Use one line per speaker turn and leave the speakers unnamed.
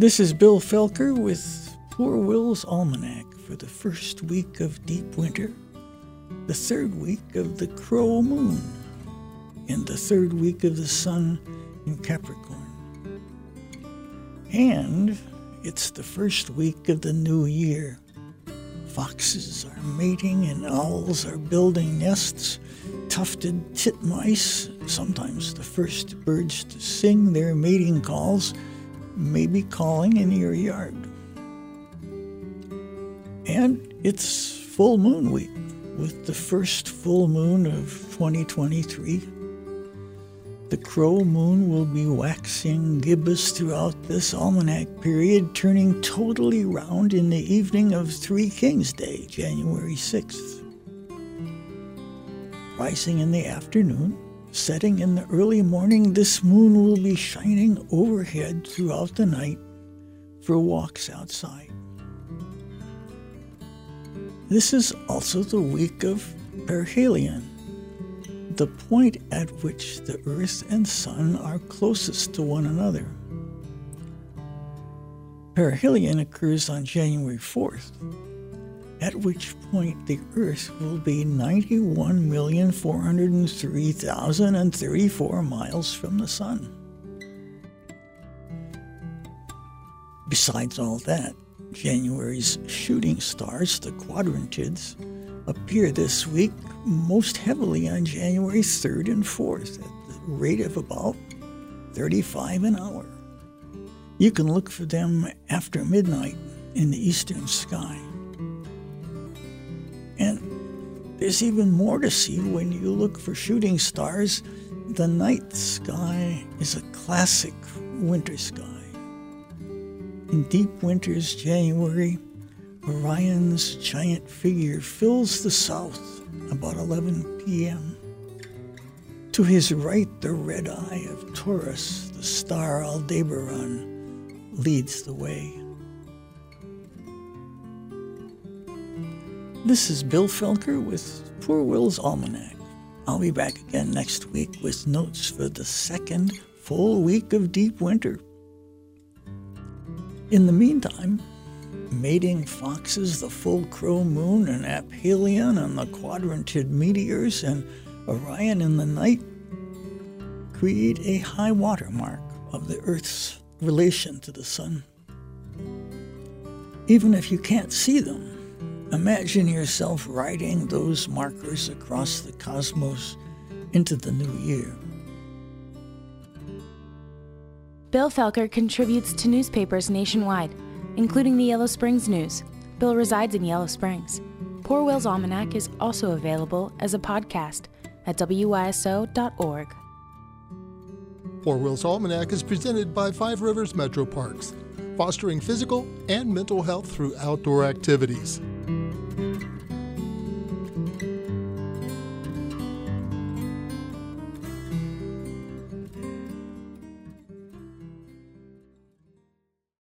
This is Bill Felker with Poor Will's Almanac for the first week of deep winter, the third week of the Crow Moon, and the third week of the Sun in Capricorn. And it's the first week of the new year. Foxes are mating and owls are building nests. Tufted titmice, sometimes the first birds to sing their mating calls, may be calling in your yard. And it's full moon week with the first full moon of 2023. The crow moon will be waxing gibbous throughout this almanac period, turning totally round in the evening of Three Kings Day, January 6th. Rising in the afternoon, Setting in the early morning, this moon will be shining overhead throughout the night for walks outside. This is also the week of perihelion, the point at which the Earth and Sun are closest to one another. Perihelion occurs on January 4th at which point the Earth will be 91,403,034 miles from the Sun. Besides all that, January's shooting stars, the quadrantids, appear this week most heavily on January 3rd and 4th at the rate of about 35 an hour. You can look for them after midnight in the eastern sky. And there's even more to see when you look for shooting stars. The night sky is a classic winter sky. In deep winter's January, Orion's giant figure fills the south about 11 p.m. To his right, the red eye of Taurus, the star Aldebaran, leads the way. This is Bill Felker with Poor Will's Almanac. I'll be back again next week with notes for the second full week of deep winter. In the meantime, mating foxes, the full crow moon, and aphelion, and the quadrantid meteors, and Orion in the night create a high watermark of the Earth's relation to the Sun. Even if you can't see them, Imagine yourself riding those markers across the cosmos into the new year.
Bill Felker contributes to newspapers nationwide, including the Yellow Springs News. Bill resides in Yellow Springs. Poor Will's Almanac is also available as a podcast at wyso.org.
Poor Will's Almanac is presented by Five Rivers Metro Parks, fostering physical and mental health through outdoor activities.